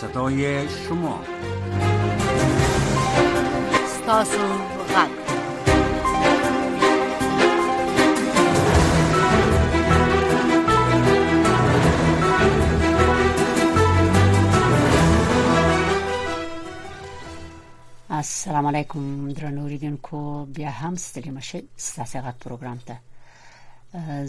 صدای شما ستاسو غږ السلام علیکم درنو لیدونکو بیا هم ستړي مشه ستاسو غږ پروګرام ته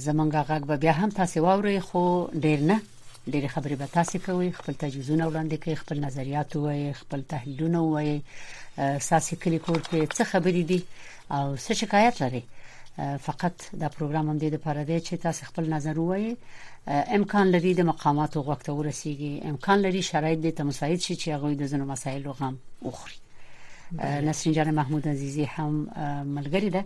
زمونږ غږ به بیا هم تاسو واوري خو ډیر نه ډېرې خبرې به تاسو کوي خپل تجویزونه وړاندې کوي خپل نظریات وایي خپل تحلیلونه وایي ساسي کلی کور کې څه خبرې دي او څه شکایت لري فقط دا پروګرام هم دې لپاره دی چې تاسو خپل نظر وایي امکان لري د مقاماتو غوښته ورسیږي امکان لري شرایط دې ته مساعد شي چې هغه د زنو مسایلو غم وخوري نسرین جان محمود عزیزی هم ملګری ده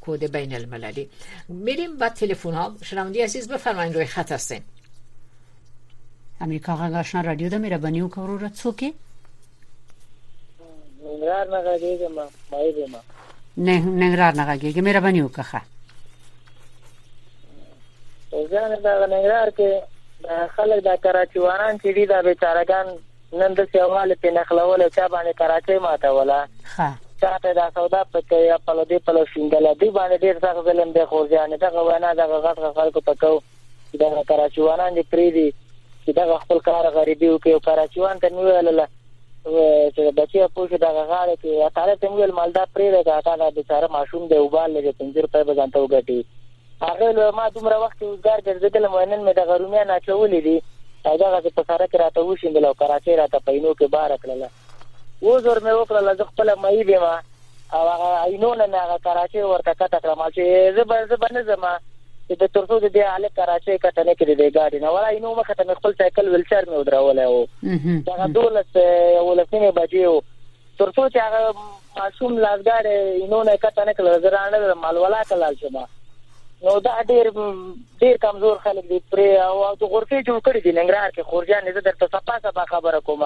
کود بین المللی میریم با تلفن ها شنوندی عزیز بفرمایید روی خط هستین امریکا غږ آشنا رادیو د مهرباني وکړئ وروره څوک یې ننګرهار نه غږیږم مایل ما نه ننګرهار نه غږیږم مهرباني وکړه ځان دا ننګرهار کې خلک دا کراچیوانان چې دي دا بیچارهګان نن د سیوال په نخلوله چا باندې کراچۍ ماتوله ښه چاته دا سودا په ته یا په لدی په لوشیندله دوی باندې ډیر سخت ظلم دی خور جان دغه وینا دغه غټ خلکو ته کو دا کراچوانان دې پری دي چې دغه خپل کار غریبي وکي او کراچوان ته نو ویل چې بچي په څه دغه غاړه کې اټاره ته ویل مالدا پری دا تا دا بیچاره ماشوم دی وبال لږه پنځیر په بزانته وګټي هغې له ما دومره وخکې اوزګار ګرځېدلم وای، نن مې دغه رومیان اچولي دي او دغسې په سره کې راته وشیندل او کراچۍ راته په اینو کې باره کړله. وزر مې وکړله، زه خپله معیب یم او هغه اینو نه مې هغه کراچۍ ورته کته کړه، ما چې زه به زه به نه ځم چې د ترڅو د دې هلک کراچۍ کته نه کړي د ګاډي نه ولا اینو مخه ته مې خپل سایکل ویلچر مې ودرولی و دغه دولس یولس نیمې بجې و. تر څو چې هغه ماشوم لاسګاډی اینو نه کته نه کړل زه رانه لرم الولا ته لاړ شم نو دا ډیر ډیر کمزور خلک دي پرې او د غرفې جوړ کړي دي ننګرهار کې خورجان زه درته سپا سپا خبره کوم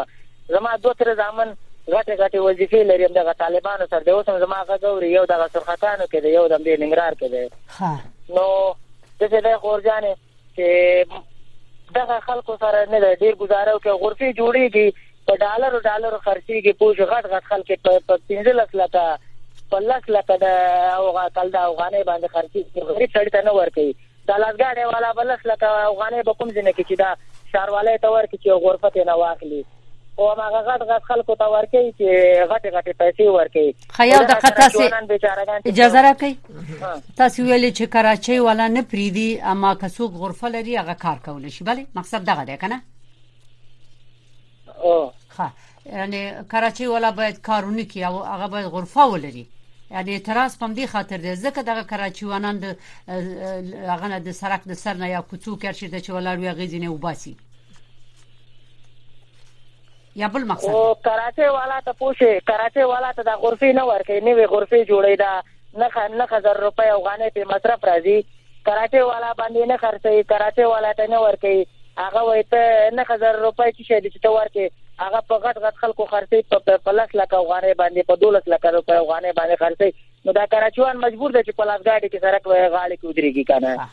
زما دوه تر ځامن غټه غټه وظیفې لري هم دغه طالبانو سره دی اوس هم زما غږ اوري یو دغه سرخکانو کې دی یو دم دی ننګرهار کې دی نو داسې دی خورجانې چې دغه خلکو سره نه ده ډېر ګزاره وکړي او غرفې جوړېږي په ډالرو ډالرو خرڅېږي پوه شو غټ غټ خلک په په پنځلس لکه په لس لکه د هغه کال د افغانۍ باندې خرڅېږي غریب سړي ته نه ورکوي دا لاسګاډی والا به لس لکه افغانۍ به کوم ځای نه کړي چې دا ښاروالۍ ته ورکړي چې یو غرفه ترې نه واخلي او هغه غټ غټ خلکو ته ورکړي چې غټي غټي پیسې ورکړي خیا د قطا سي اجازه راکړي تاسو ویلې چې کراچۍ ولا نه پریدي اما که څوک غرفه لري هغه کار کول شي بله مقصد دغه دی کنه او ها یعنی کراچۍ ولا باید کارونه کوي او هغه باید غرفه ولري یعنی اعتراض پم دې خاطر دی ځکه دغه کراچي وانان د هغه د سرک د سر نه یا کوڅو کې چې د چولار وی غیزینه وباسي یا بل مقصد او کراچۍ والا ته پوښي کراچۍ والا ته د غرفي نه ورکې نه وي غرفي جوړې دا نه نه هزار روپۍ افغانې په مصرف راځي کراچۍ والا باندې نه خرڅي کراچۍ والا ته نه ورکې هغه وای ته نه هزار روپۍ چې شې چې ته ورکې هغه په غټ غټ خلکو خرڅي په پلس لک افغانې باندې په 12 لک روپۍ افغانې باندې خرڅي نو دا کراچوان مجبور ده چې په لاسګاډي کې سرک وای غاړې کې ودرېږي کنه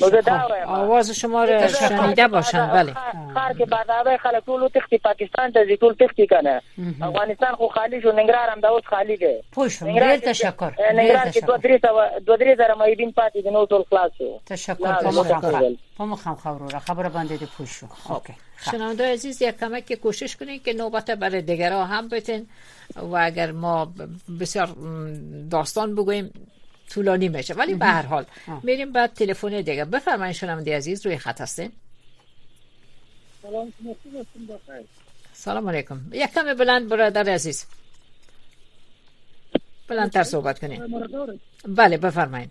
نو زه دا وایم آواز شما را شنیده باشم بله خار کې بازار خلک ټول تختی پاکستان ته ټول تختی کنه افغانستان خو خالی شو ننګرهار هم دا اوس خالی دی ډیر تشکر ننګرهار کې دوه درې سو دوه درې زره مېدین پاتې دي نو ټول خلاص شو تشکر په مخه په مخه خبرو را خبره باندې دې پوه شو اوکي شنونده عزیز یک کمک کوشش کنین که نوبت برای دیگران هم بتین و اگر ما بسیار داستان بگویم طولانی میشه ولی به هر حال میریم بعد تلفن دیگه بفرمایید شما دی عزیز روی خط هستین سلام علیکم یک کم بلند برادر عزیز تر صحبت کنین بله بفرمایید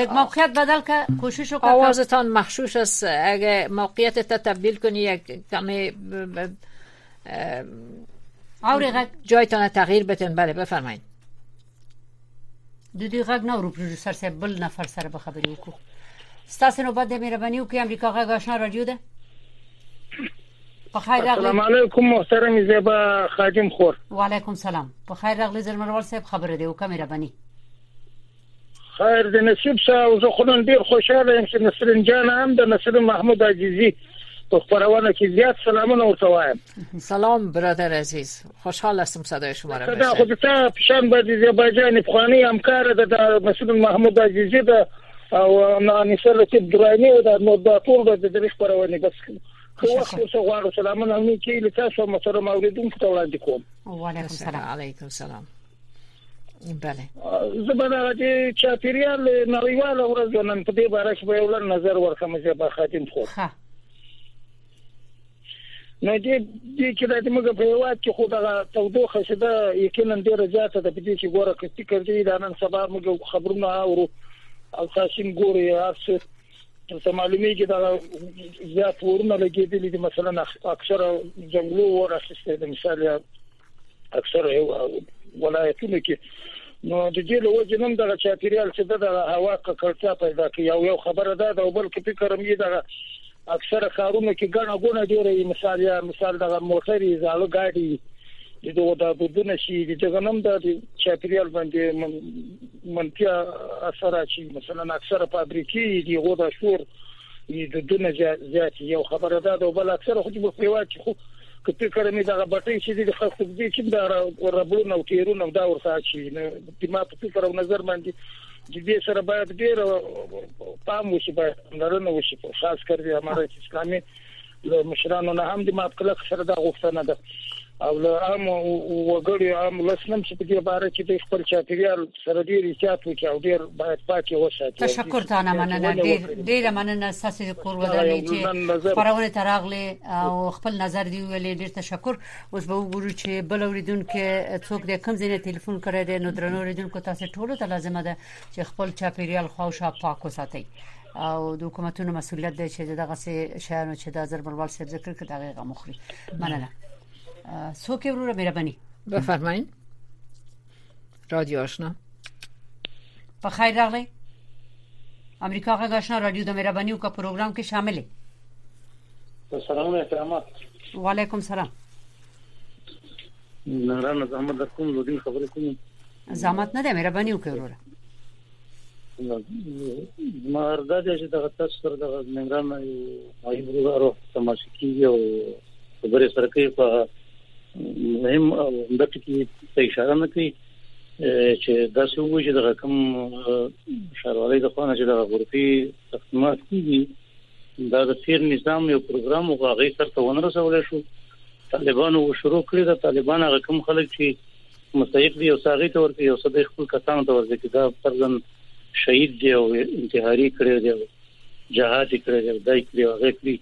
لگ موقعیت بدل که کوشش کنید آوازتان مخشوش است اگه موقعیت تا تبدیل کنی یک کمی آوری جایتان تغییر بتن بله بفرمایید دودی غږ نه ورو پروډوسر صاحب بل نفر سره به خبرې وکړو ستاسو نوبت د مهرباني وکړئ امریکا غږ آشنا رادیو ده بخیر راغلی السلام علیکم محترم زیبا خادم خور وعلیکم سلام بخیر راغلی زلمروال صاحب خبره دی وکړه مهرباني خیر د نصیب صاحب زه خو نن ډیر خوشاله یم چې نسرین جان هم د نسرین محمود عزیزی په خبرونه کې زیات سلامونه ورته وایم سلام برادر عزیز خوشحال هستم صدای شما را میشنوم خود تا پیشان به د زباجان افغانی همکار د مسعود محمود عزیزی د او نانیسه رقیب درانی او د نور د ټول د دې خبرونه بس خو وخت څه غواړو سلامونه مې کې لته سو محترم اوریدونکو ته وړاندې کوم وعلیکم السلام علیکم السلام بله زبر راځي چې پیریال نړیوال ورځ نن په دې باره کې به یو لړ نظر ورکم چې په خاتم خو ها نو دې دې چې د موږ په هیواد کې خو دغه تودوخه چې دا یقینا ډیره زیاته ده په دې چې ګوره کسي کوي دا نن سبا موږ خبرونه اورو او تاسو ګوري هر څه ته معلومیږي دا زیات ورونه لګیدلې دي مثلا اکثره جنگلو ورسېږي د مثال اکثر ولایتونو کې نو د دې له وجې نن دغه چاپیریال چې د هوا ککړتیا پیدا کوي او یو خبره ده د بل کې فکر مې دغه اکثره خارونو کې ګڼه ګونه ډیره مثال یا مثال دغه موټرې زاړه ګاډي د دوه د بدون شي د جګنم د چاپیریال باندې منتیا اثر اچي مثلا اکثره فابریکې دی غو د شور د دنه زیات یو خبره ده او بل اکثر خو په پیوا کې خو که فکر مې دغه بټۍ چې د خلکو دې چې دا ربړونه او تیرونه دا ورته شي نو د ما په فکر او نظر باندې د دې سره باید ډیر پام وشي باید نرنه وشي خاص کر دې امارات اسلامي له مشرانو نه هم د ماپکلک سره دا غوښتنه ده او له عام وګړي عام لسنم چې په دې باره کې د خپل چاپیریال سره ډیر احتیاط وکړي او ډیر باید پاکي وساتي تشکر تا نه مننه ډیر ډیر مننه ساسي کور ودانې چې خبرونه تراغلي او خپل نظر دی ویلې ډیر تشکر اوس به وګورو چې بل اوریدونکو څوک د کوم ځای ټلیفون کړی دی نو درنو اوریدونکو تاسو ټول ته لازمه ده چې خپل چاپیریال خواوشا پاک وساتئ او د حکومتونو مسولیت دی چې دغه سه شیانو چې د زربلوال صاحب ذکر کړ دغه غو مخري مننه څوک وروره مهرباني بفرمایئ رادیو آشنا په خیر راغلی امریکا غږ آشنا رادیو د مهرباني او کا پروګرام کې شامل یې سلام احترامات وعلیکم سلام نارا نظام در کوم لودین خبرې کوم زحمت نه دی مهرباني وکړئ وروره مردا دې چې دغه تاسو سره د ننګرهار نه یو مهم ورو تماس کیږي او خبرې سره کوي په مهم د ټکی په اشاره نه کوي چې دا څه وایي چې د رقم شاروالۍ د خوانه چې د غورپی تقسیمات کیږي دا د تیر نظام یو پروګرام او هغه سره ته ونرسول شو طالبانو شروع کړی دا طالبان هغه کوم خلک چې مستحق دی او ساغي تور کې او صدې خپل کسانو تور کې چې دا فرزن شهید دی او انتحاري کړی دی جهاد کړی دی دای کړی او غیر کړی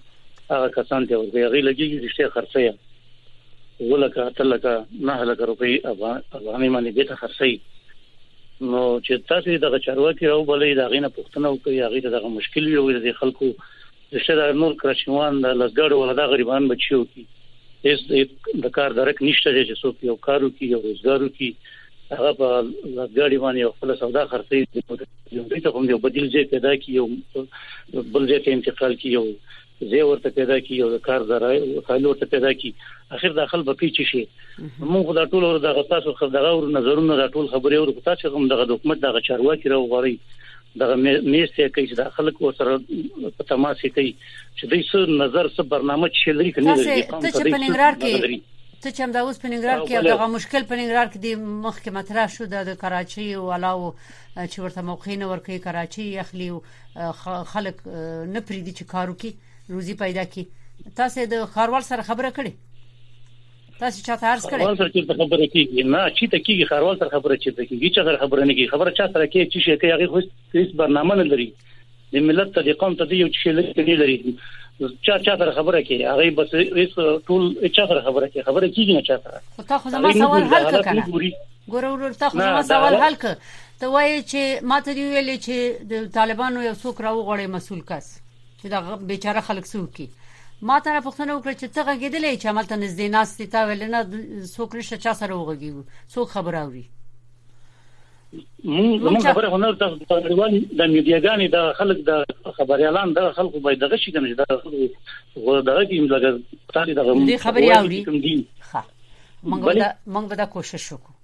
هغه کسان ته ورته غیر لګیږي رښتیا خرڅیا ولکه تلکه نه هلکه روپی افغاني باندې به ته خرڅی نو چې تاسو دغه چارواکي راو بلې دا غینه پښتنه او کوي هغه دغه مشکل وي او د خلکو د شدا نور کراچیوان د لګړو ولا د غریبان بچیو کی هیڅ د کار درک نشته چې څوک یو کارو کی یو روزګارو کی هغه په لګړی باندې خپل سودا خرڅي دوی ته هم یو بدیل ځای پیدا کی یو بل ځای ته انتقال کی یو زه ورته پیدا کی یو کار درای خلک ورته پیدا کی اخر داخل بکی چی شي موږ دا ټول ور دغه تاسو خدغه ور نظرونه دا ټول خبرې ور تاسو هم دغه حکومت دغه چارواکي راوغوري دغه میز ته کوي چې د خلک ورسره په تماس کې کوي چې دوی څه نظر څه برنامه چې لري کني لري ته چې په ننګرهار کې ته چې همدا اوس په ننګرهار کې دغه مشکل په ننګرهار کې د مخ کې مطرح شو د کراچي او علاوه چې ورته موقع نه ورکړي کراچي اخلي خلک نه پریدي چې کارو کې روزي پیدا کړي تاسو د خاروال سره خبره کړې تاسو چا ته عرض کړی خروال سره چې خبره کیږي نه چې ته کیږي خروال سره خبره چې ته کیږي چې سره خبره نه کیږي خبره چا سره کې چې شي کې هغه خو هیڅ برنامه نه لري د ملت ته د قوم ته یو چې لري لري چا چا سره خبره کوي هغه بس هیڅ ټول چا سره خبره کوي خبره کیږي نه چا سره تا خو زما سوال حل کړه ګوره ورور تا خو زما سوال حل کړ ته وایې چې ماته دی ویلې چې د طالبانو یو څوک راوغړې مسول کس چې دا بیچاره خلک څوک کی ما ته نه پوښتنه وکړه چې ته غږیدلې چې عمل ته نږدې ناستې تا ویل نه څوک نشته چا سره وغږیږو څوک خبره اوري موږ خبره هنر د نړیوال د میډیاګانې د خلک د خبريالان د خلکو باید دغه شي کنه دا دغه کې لګر تاسو دغه خبري اوري موږ به موږ به دا کوشش وکړو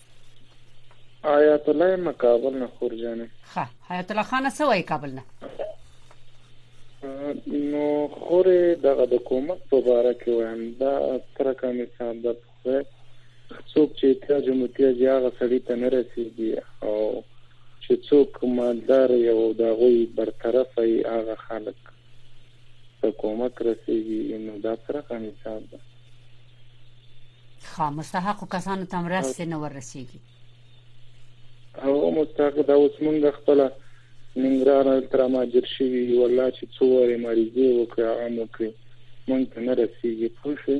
حیات الله یم کابل نه خور جانې ښه حیات الله خان څه وایي کابل نه نو خورې دغه د کومک په اړه کې وایم دا تر کومه صاحب د څوک چې احتیاج او متیاج هغه سړی ته نه رسیږي او چې څوک مالدار یو دا غوي برطرف ای هغه خلک ته کومک رسیږي نو دا سره خاني صاحب ده خا مستحق کسانو ته مرستې نه ورسیږي او مستحق دا اوس مونږ خپل ننګرهار تر ما جر شي والله چې څو واره مریضي وکړه عام وکړي مونږ ته نه رسیږي پوه شئ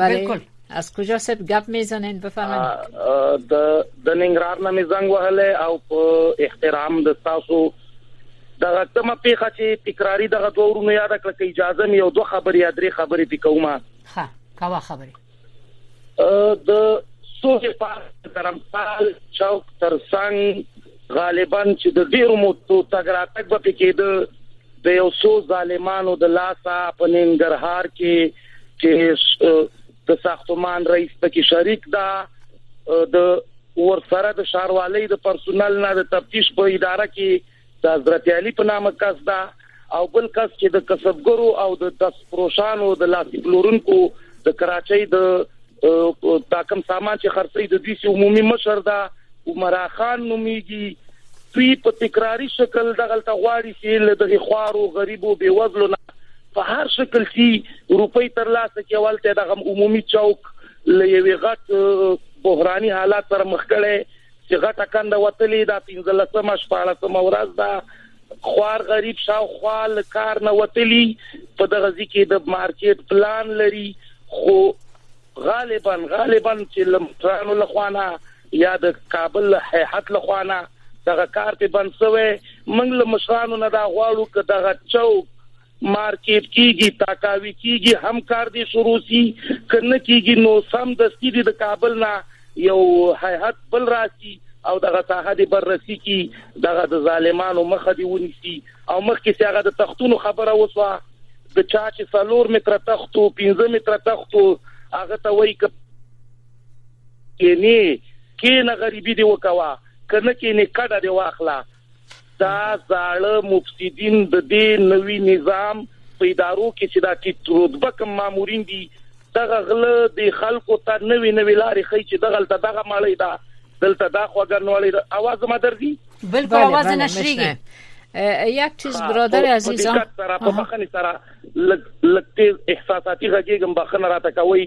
بلکل از کجا صاحب گپ میزنین بفرمایید د د ننګرهار نه زنګ وهله او په احترام د تاسو د غتمه پیخه چې تکراری د غدو ورونو یاد کړ کې اجازه مې یو دوه خبرې یا درې خبرې پې کومه ها کوا خبرې د سوه پاس درمپال چوک ترڅنګ غالبا چې د ډیرو مدتو تګ راتګ به پکې کېده د یو څو ظالمانو د لاسه په ننګرهار کې چې د ساختمان رئیس پکې شریک ده د ورسره د شاروالۍ د پرسونل نه د تفتیش په اداره کې د حضرت علي په نامه کس ده او بل کس چې د کسبګرو او د دستفروشانو د لاس پلورونکو د کراچۍ د تاکم سامان چې خرڅي د دوی سي عمومي مشر دا عمر خان نوميږي دوی په تکراری شکل دغلت غواړي چې له دغه خوارو غریبو بیوزلو نه په هر شکل سي روپۍ تر لاسه کې ولته دغه عمومي چوک له یوې غټ بحراني حالات سره مخ کړي چې غټه کنده وتلې دا 15مه 14مه ورځ ده خوار غریب شاوخوا له کار نه وتلي په دغه ځکه د مارکیټ پلان لري خو غالبا غالبا چې لمترانو لخوانه یا د کابل هیئت لخوانه دغه کار په بنسوي منګل مشرانو نه دا غواړو چې دغه چوک مارکیټ کیږي تاکاوي کیږي هم کار دې شروع سي که نه کیږي نو سمدستي دې د کابل نه یو هیئت بل راسي او دغه ساحه دې بررسي کړي دغه د ظالمانو مخه دې ونیسي او مخکې چې هغه د تختونو خبره وسوه د چا چې څلور متره تخت و پنځه متره تخت و هغه ته وایي که کینې کینه غریبي دې وکوه که نه کینې کډه دې واخله دا زاړه مفسدین د دې نوي نظام په ادارو کې چې دا ټیټ رتبه کم مامورین دي دغه غله د خلکو ته نوې نوې لارې خي چې دغه تل دغه مړی دا دلته دا خوګر نوړی اواز ما درځي بالکل اواز نشریږي یک چیز برادر عزیزان لکه تیز احساساتي غږیږم بخنه راته کوي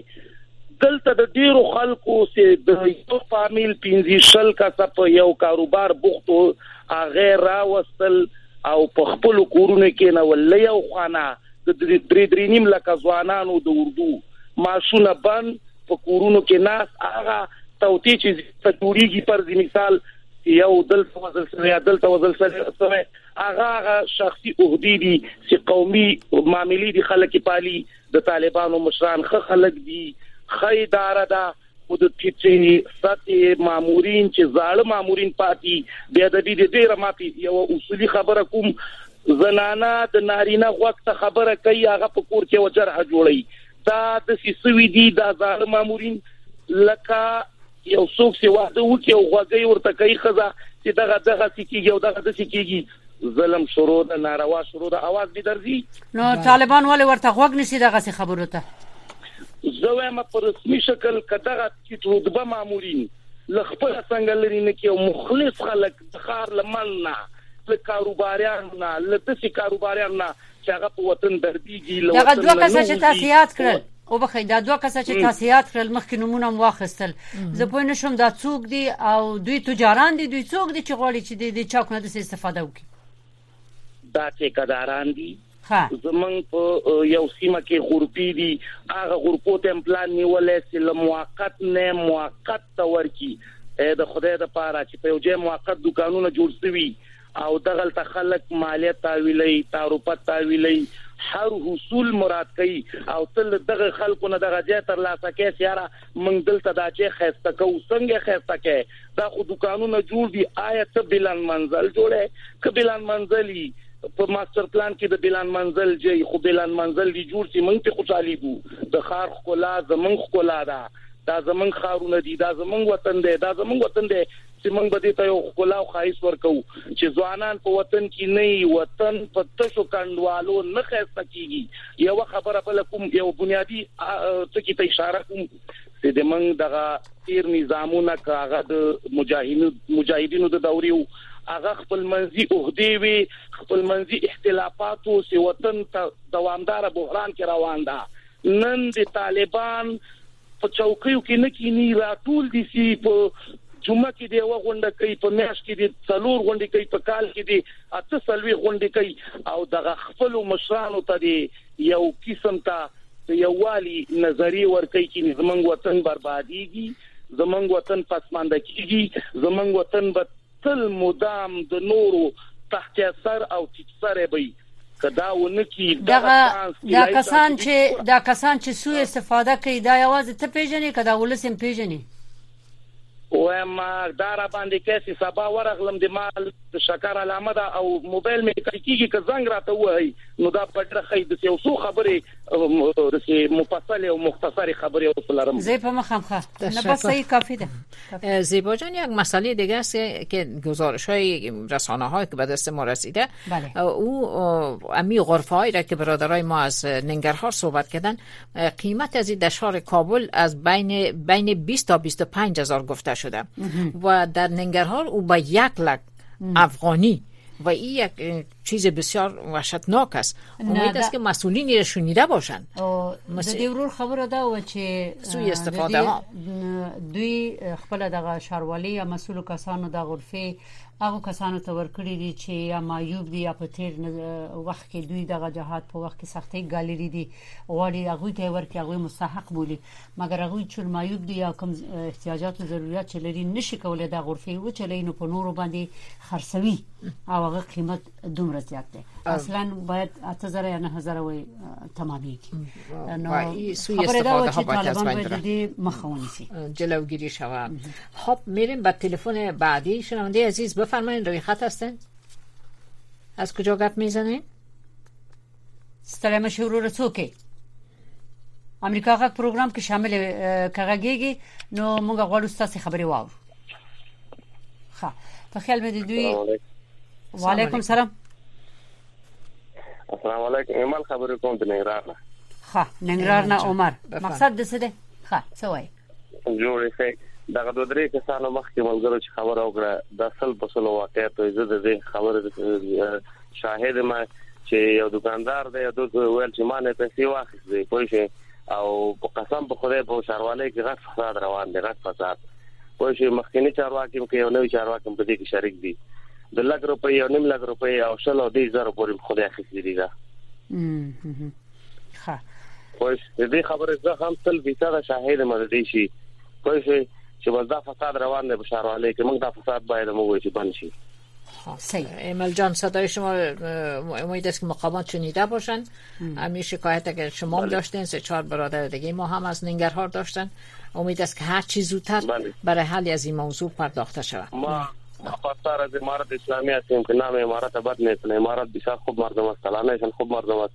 دلته د ډیرو خلکو چې د یو فامیل 15 شل کا څپ یو کاروبار بوختو هغه راوستل او په خپل کورونه کې نه ولې یو خانه د درې درې نیم لکه ځوانانو د اردو ماشونه بند په کورونو کې ناس هغه توتی چې په جوړیږي پر مثال یو دلته وزل سره دلته وزل سره هغه هغه شخصي عہدې دي چې قومي معاملې دي خلک پالي د طالبانو مشران خه خلک دي خه اداره ده او د ټیټې سطحې مامورین چې زاړه مامورین پاتې بیا د دې ډیره ماتي یو اصولي خبره کوم زنانه د نارینه وخت خبره کوي هغه په کور کې وجرح جوړي دا د سیسوي دي د زاړه مامورین لکه یو څوک چې واده وکي او غوږی ورته کوي خزه چې دغه دغه سکیږي او دغه د سکیږي ظلم شروع ده ناروا شروع ده اواز به درځي نو طالبان ولې ورته غوږ نسی دغه څه خبرو ته زه وایم په رسمي شکل کداغه چې رتبه مامورین لخپل څنګه لري نه کې مخلص خلک خار لمن نه له کاروباریان نه له دسي کاروباریان نه چې هغه په وطن درديږي له دغه دوه کسه چې تاسو یاد کړل او بخې دا دوه کسه چې تاسو یاد کړل مخکې نمونه مو واخستل زه پوه نه شوم دا څوک دي او دوی تجاران دي دوی څوک دي چې غواړي چې د چاک نه د استفاده وکړي دا چې کداران دي زمنګ په یو سیمه کې غورپی دي هغه غورپو ته پلان نیولې چې لموقت نه موقت تور کی د خدای د پاره چې په یو ځای موقت دکانونه جوړ شوي او دغلته خلک مالیه تاویلي تعرفه تاویلي هر حصول مراد کوي او تل دغه خلکو نه دغه ځای تر لاسه کوي سیاره موږ دلته دا چې خسته کو څنګه خسته کوي دا خو دکانونه جوړ دي آیا ته بلان منزل جوړه ک بلان منزلي په ماستر پلان کې د بلان منزل جې خو بلان منزل دی جوړ چې موږ ته خوشالي بو د خار خلا زمنګ خلا دا دا زمنګ خارونه دي دا زمنګ وطن دی دا زمنګ وطن دی چې موږ به دې ته یو ښکلا او ښایست ورکوو چې ځوانان په وطن کې نه وي، وطن په تشو کنډوالو نه ښایسته کېږي. یوه خبره بله کوم، یو بنیادي ټکي ته اشاره کوم چې د موږ دغه تېر نظامونه که هغه د مجاهدینو د دورې وو، هغه خپلمنځي عهدې وې، خپلمنځي اختلافات وو چې وطن ته دوامداره بحران کې روان ده. نن د طالبان په چوکیو کې نه کینی راټول دي سي په جمعه کې دی و غونډه کوي په میاش کې دی څلور غونډې کوي په کال کې دی اته سلوي غونډې کوي او دغه خپل مشرانو ته دی یو قسم ته د یووالي نظریه ورکړي چې زمنګ وطن برباديږي زمنګ وطن پسمانده کیږي زمنګ وطن به تل مدام د نورو تحت اثر او ټیټ سره وي که دا ونه کی دغه دا کسان چې دا کسان چې سوء استفاده کوي دا یوازې ته پیژنې که دا ولس هم پیژنې وایم دا را باندې کیسې سبا ورغلم د مال شکر علامه دا او موبایل مې کړکیږي که زنګ راته وای نو دا پټره خې د یو څو خبرې د مفصل او مختصری خبرې او لرم زه په مخامخه نه بس صحیح کافي ده ده زیبا جان یک مسئله دیگه است که گزارش های رسانه های که به دست ما رسیده بله. او امی غرفه هایی را که برادرای ما از ننگرهار صحبت کردن قیمت از این دشار کابل از بین بین 20 تا 25 هزار گفته شده و در ننگرهار او با یک لک افغانی و این یک چیز بسیار وحشتناک است امید است که مسئولین را شنیده باشند د دې ورور خبره دا و چې سوی استفاده ها دوی خپل دغه شاروالي یا مسول کسانو د غرفه هغه کسانو ته ورکړي دي چې یا معیوب دي یا په تیر وخت کې دوی دغه جهاد په وخت کې سختي ګالري دي غواړي هغه ته ورکړي هغه مستحق بولي مګر هغوی چون معیوب دي یا کوم احتیاجات او ضرورت چې لري نشي کولای دا غرفه وچلوي نو په نورو باندې خرڅوي او هغه قیمت دومره زیات دی اصلا باید 8000 یا 9000 وي تمامېږي نو خبره دا و چې طالبان باید دې مخه ونیسي جلوگیری شود خب میریم به تلفن بعدی شنونده عزیز بفرمایید روی خط هستین از کجا گپ میزنید ستړی مشه وروره څوک یې امریکا غږ پروګرام کې شامل کغږیږي نو موږ غواړو تاسو خبري واو ښه په خیال مې دی دوی وعلیکم سلام السلام علیکم ایمل خبرې کوم د ننګرهار نه ښه ننګرهار نه عمر مقصد د څه دی ښه څه وایي جوړ یې کړئ دغه دوه درې کسانو مخکې ملګرو چې خبره وکړه د سل په سلو واقعیت وي زه د دې خبرې شاهد ما چې یو دکاندار دی د ویل چې ما نه پیسې واخیستې پوه شئ او په قسم په خدای په شاروالۍ کې غټ فساد روان دی غټ فساد پوه شئ مخکنی چارواکي هم کې یو نوی چارواکي هم په دې کې شریک دي د لګ روپۍ او نیم لګ روپۍ او شل او دې زره پورې خدای اخیستې دي دا ښه خوښ دې خبره زه هم تل به سره شاهد مر دي شي خوښ چې بس دا فساد روان دی په شاروالۍ کې موږ دا فساد باید موږ چې بند شي ایمل جان صدای شما امید است که مقامات شنیده باشن همین شکایت اگر شما بله. داشتین سه چهار برادر دیگه ما هم از ننگرهار داشتن امید است که هر چی زودتر بله. برای حل از این موضوع پرداخته شود ما خواستار از امارت اسلامی هستیم که نام امارت بد نیست امارت بسیار خوب مردم است سلانه خوب مردم است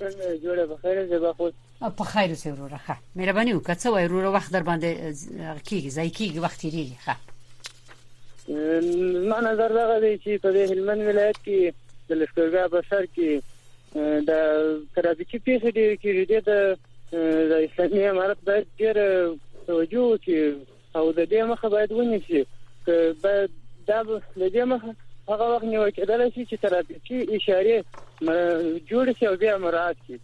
څنګه جوړه بخیر زه به خو په خیر اوسې وروره ښه مهرباني وکړه څه وای وروره وخت در باندې کیږي ځای کیږي وخت تیریږي ښه ما نظر دا غوي چې په هلمند ولایت کې د لښکرګا په سر کې د ترافیکي پیښې ډېر کېږي د اسلامي امارت باید ډېر توجه وکړي او د دې مخه باید ونیسي که باید دا د دې مخه هغه وخت نیول کېدل شي چې ترافیکي اشاره جوړ شي او بیا مراعات شي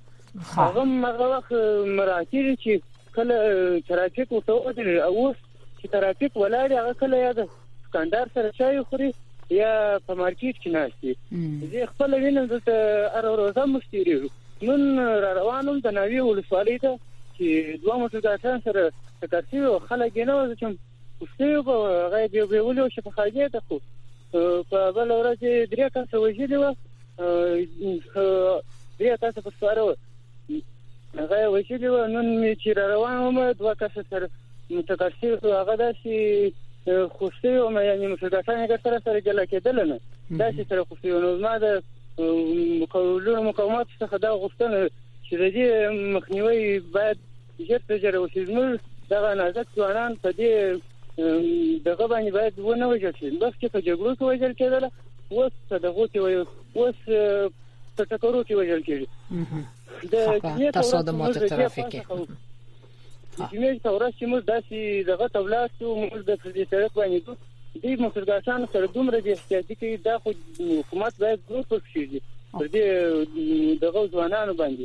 هغه هغه وخت مراعات شي چې کله ترافیک ورته ودرې او اوس چې ترافیک ولاړ هغه کله یاد سکندر سره چای خوري یا په مارکیټ کې ناشتي زه خپل وینم دلته ار روزه مشتری نن را روانم د ناوی ولسوالۍ ته چې دوه موټر ګاټان سره ته کسی او خلک یې نه وځي چې اوسې په هغه دی به ولې شي په خاجه ته خو په بل ورځ درې کسه وژلي و درې کسه په سواره و هغه وژلي و نن مې چې روان وم دوه کسه سره متکرسي هغه داسې خوستي او مې یعنی مشرکان هغه سره سره جلا کېدل نه داسې سره خوستي نو ما د مقاولونو مقاومت څخه دا غوښتنه چې د دې مخنیوي باید ژر تر ژره وشي زموږ دغه نازک ځوانان په دې دغه باندې باید ونه وژل شي مخکې په جګړو کې وژل کېدل اوس په دغو کې وایو اوس په ټکرو کې وژل کېږي د جمعې تاسو د موټر ترافیک جمعې تورس چې موږ داسې دغه تولار شو موږ د دې سړک باندې دوه دې مسلګاشان سره دومره دي احتیاطي کوي دا خو حکومت باید زور پکې شي پر دې دغه ځوانانو باندې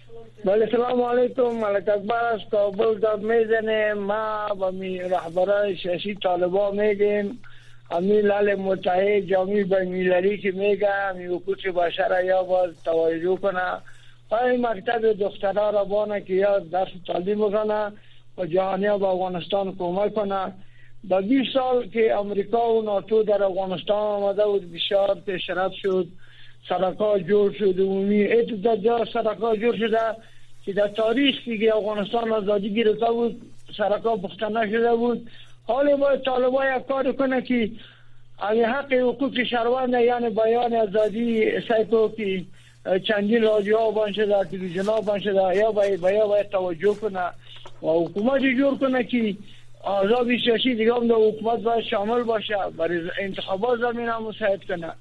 بله سلام علیکم ملک اکبر از کابل داد میزنه ما و می رهبران سیاسی طالبا میگیم امی لل متحد جامعی بین میللی که میگه امی حقوق بشر یا باز توایجو کنه پای مکتب دخترا را بانه که یا درس تعلیم کنه په جهاني او افغانستان کومه کنه دا دی سال که امریکا و ناتو در افغانستان آمده و بسیار پیشرفت شد سرکا جور شد اومی ایت در جا سرکا جور شده که در تاریخ که افغانستان آزادی گرفته بود سرکا پخته نشده بود حالی باید طالبا یک کار کنه که اگه حق حقوق شهروند یعنی بیان آزادی سیکو که چندین رادیو باندې دا ټلویزیون باندې دا یا به بیا به توجه کنه او حکومت جوړ کنه چې آزادی سیاسی دیگه هم در حکومت باید شامل باشه برای انتخابات زمینه مساعد کنه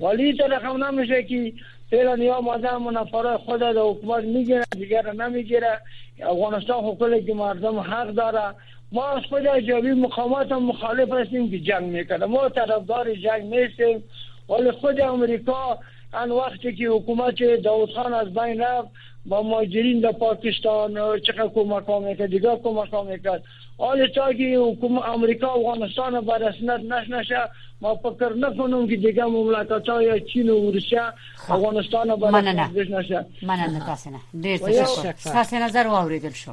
ولی تا رقم نمیشه که فعلا یا مادر منفره خود در حکومت میگیره دیگر نمیگیره افغانستان حکومت که مردم حق داره ما از خود اجابی مقامات هم مخالف هستیم که جنگ میکنه ما طرفدار جنگ نیستیم ولی خود امریکا آن وخت کی حکومت داود خان از بین رفت با مهاجرین در پاکستان چقدر کمک ها میکرد دیگر کمک ها میکرد حال تا که حکومت امریکا افغانستان برسنت نشنشه ما فکر نکنم که دیگر مملکت ها یا چین و روسیه افغانستان برسنت بشنشه مننه تاسو نه ډیر تشکر تاسو نظر واوریدل شو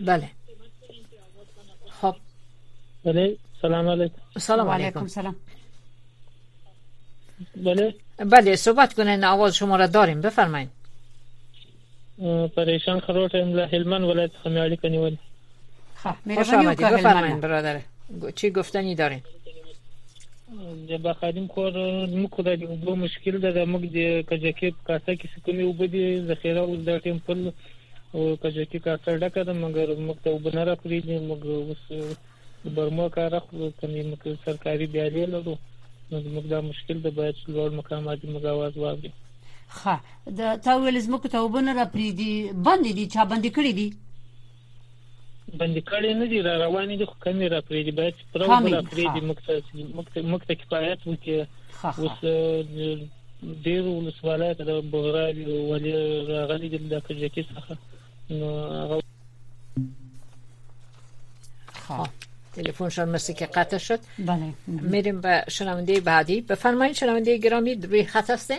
بله خب بله سلام علیکم سلام علیکم سلام بله بله صحبت کنین آواز شما را داریم بفرمایید پریشان خروټ له هلمند ولایت څخه مې اړیکه نیولې خب خوش آمدید بفرمایید برادر چی گفتنی دارین د بخادم کور موږ خدای دې وبو مشکل ده د موږ د کجکې په کاسه کې سکمې وبو دي ذخیره اوس د ټیمپل او کجکې کاسه ډکه ده مګر موږ ته وبنه را پرې دي موږ اوس برمو کار اخلو کني موږ سرکاري بیالې لرو نو موږ دا مشکل ده باید لوړ مقامات موږ आवाज واوري خا د تاویل زموږ ته وبنه را پرې دي باندې دي چا باندې کړی دي بندي کړي نه دي را روانې دي خو کمی را پرې دي باید پر وګړه پرې دي مکتب مکتب کفایت وکړي اوس ډیر ولسوالۍ ته د بغراد ولې راغلي دي د کجکي څخه نو هغه تلفن شان مثل که قطع شد بله میریم به شنونده بعدی بفرمایید شنونده گرامی روی خط هسته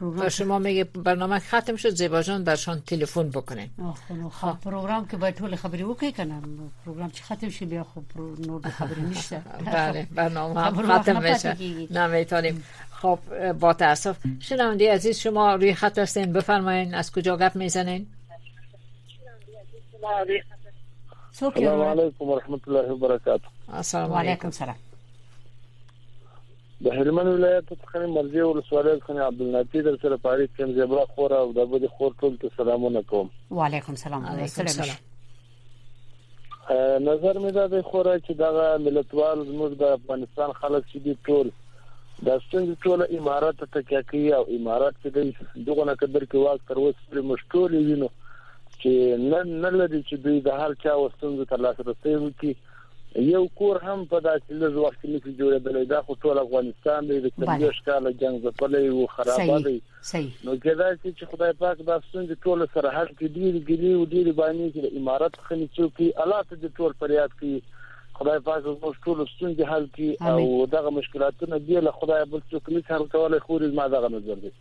و شما میگه برنامه ختم شد زیبا جان برشان تلفن بکنین خب پروگرام که باید طول خبری وکی کنم پروگرام چه ختم شد بیا خب نور خبری نیست بله برنامه خب، ختم بشه نمیتونیم خب با تاسف شنونده عزیز شما روی خط هستین بفرمایین از کجا گپ میزنین سلام علیکم و رحمت الله و برکاته السلام علیکم سلام د هلمند ولایت څخه مې مرزې ولسوالۍ څخه مې عبدالنافي در سره په اړیکه کې زبره خور او د بده خور ټول ته سلامونه کوم وعلیکم سلام علیکم سلام نظر مې دا دی خورا چې دا ملتوال زموږ د افغانستان خلک چې دي ټول دا څنګه ټول امارات ته تکیه کوي او امارات چې دی دغه نه قدر کې واک تر اوسه پر مشټول وینو چې نن نه لري چې دوی د هر چا وستونزو تر لاسه رسېږي یو کور هم په داسې لږ وخت کې نشي جوړېدلی دا خو ټول افغانستان دی د څلوېښت کاله جنګ ځپلی او خرابه دی نو کېدای شي چې خدای پاک دا ستونزې ټول سره حل کړي ډېرې ګیلې او ډېرې بانې چې د امارت څخه نه څوک یې الله ته دې ټول فریاد کوي خدای پاک زموږ ټول ستونزې حل کړي او دغه مشکلاتونه بې له خدای بل څوک نه حل کولای خو زما دغه نظر دی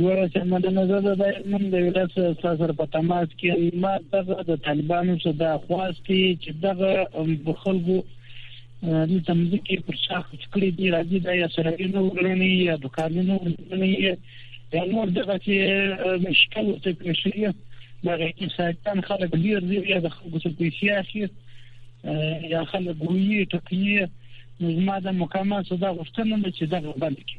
ګوره چې مننه زه د دایمن د ولس سره په تماس کې ما دغه د طالبانو څخه دا خواست چې دغه خلکو د تمځکې پر شاخ کړی دی راځي دا یا سره نو ورنی یا د قانونو ورنی یا نور دغه چې مشکل ته کړی دا کې سایتان خلک ډیر دی یا د خلکو څخه پیسې اخی یا خلک ګویی ټکی نو زما د مکمل صدا غوښتنه چې دغه بند کړي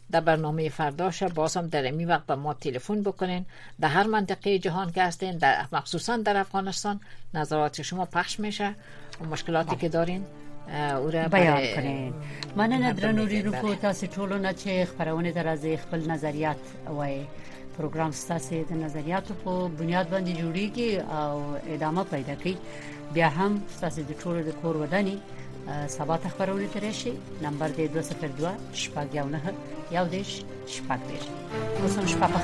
در برنامه فردا شب باز هم در امی وقت به ما تلفن بکنین در هر منطقه جهان که هستین در مخصوصا در افغانستان نظرات شما پخش میشه و مشکلاتی بله. که دارین او را بیان کنین مننه درنو رینوکو تاسو ټولو نه چې خبرونه درازې خپل نظریات وایي پروګرام ستاسو د نظریاتو په بنیاد باندې جوړیږي او ادامه پیدا کوي بیا هم ستاسو د ټولو د کور ودانی سبا ته خبرونه ترې شي نمبر دې 202 شپږ یو نه یو دیش شپږ دیش اوس هم شپه په خیر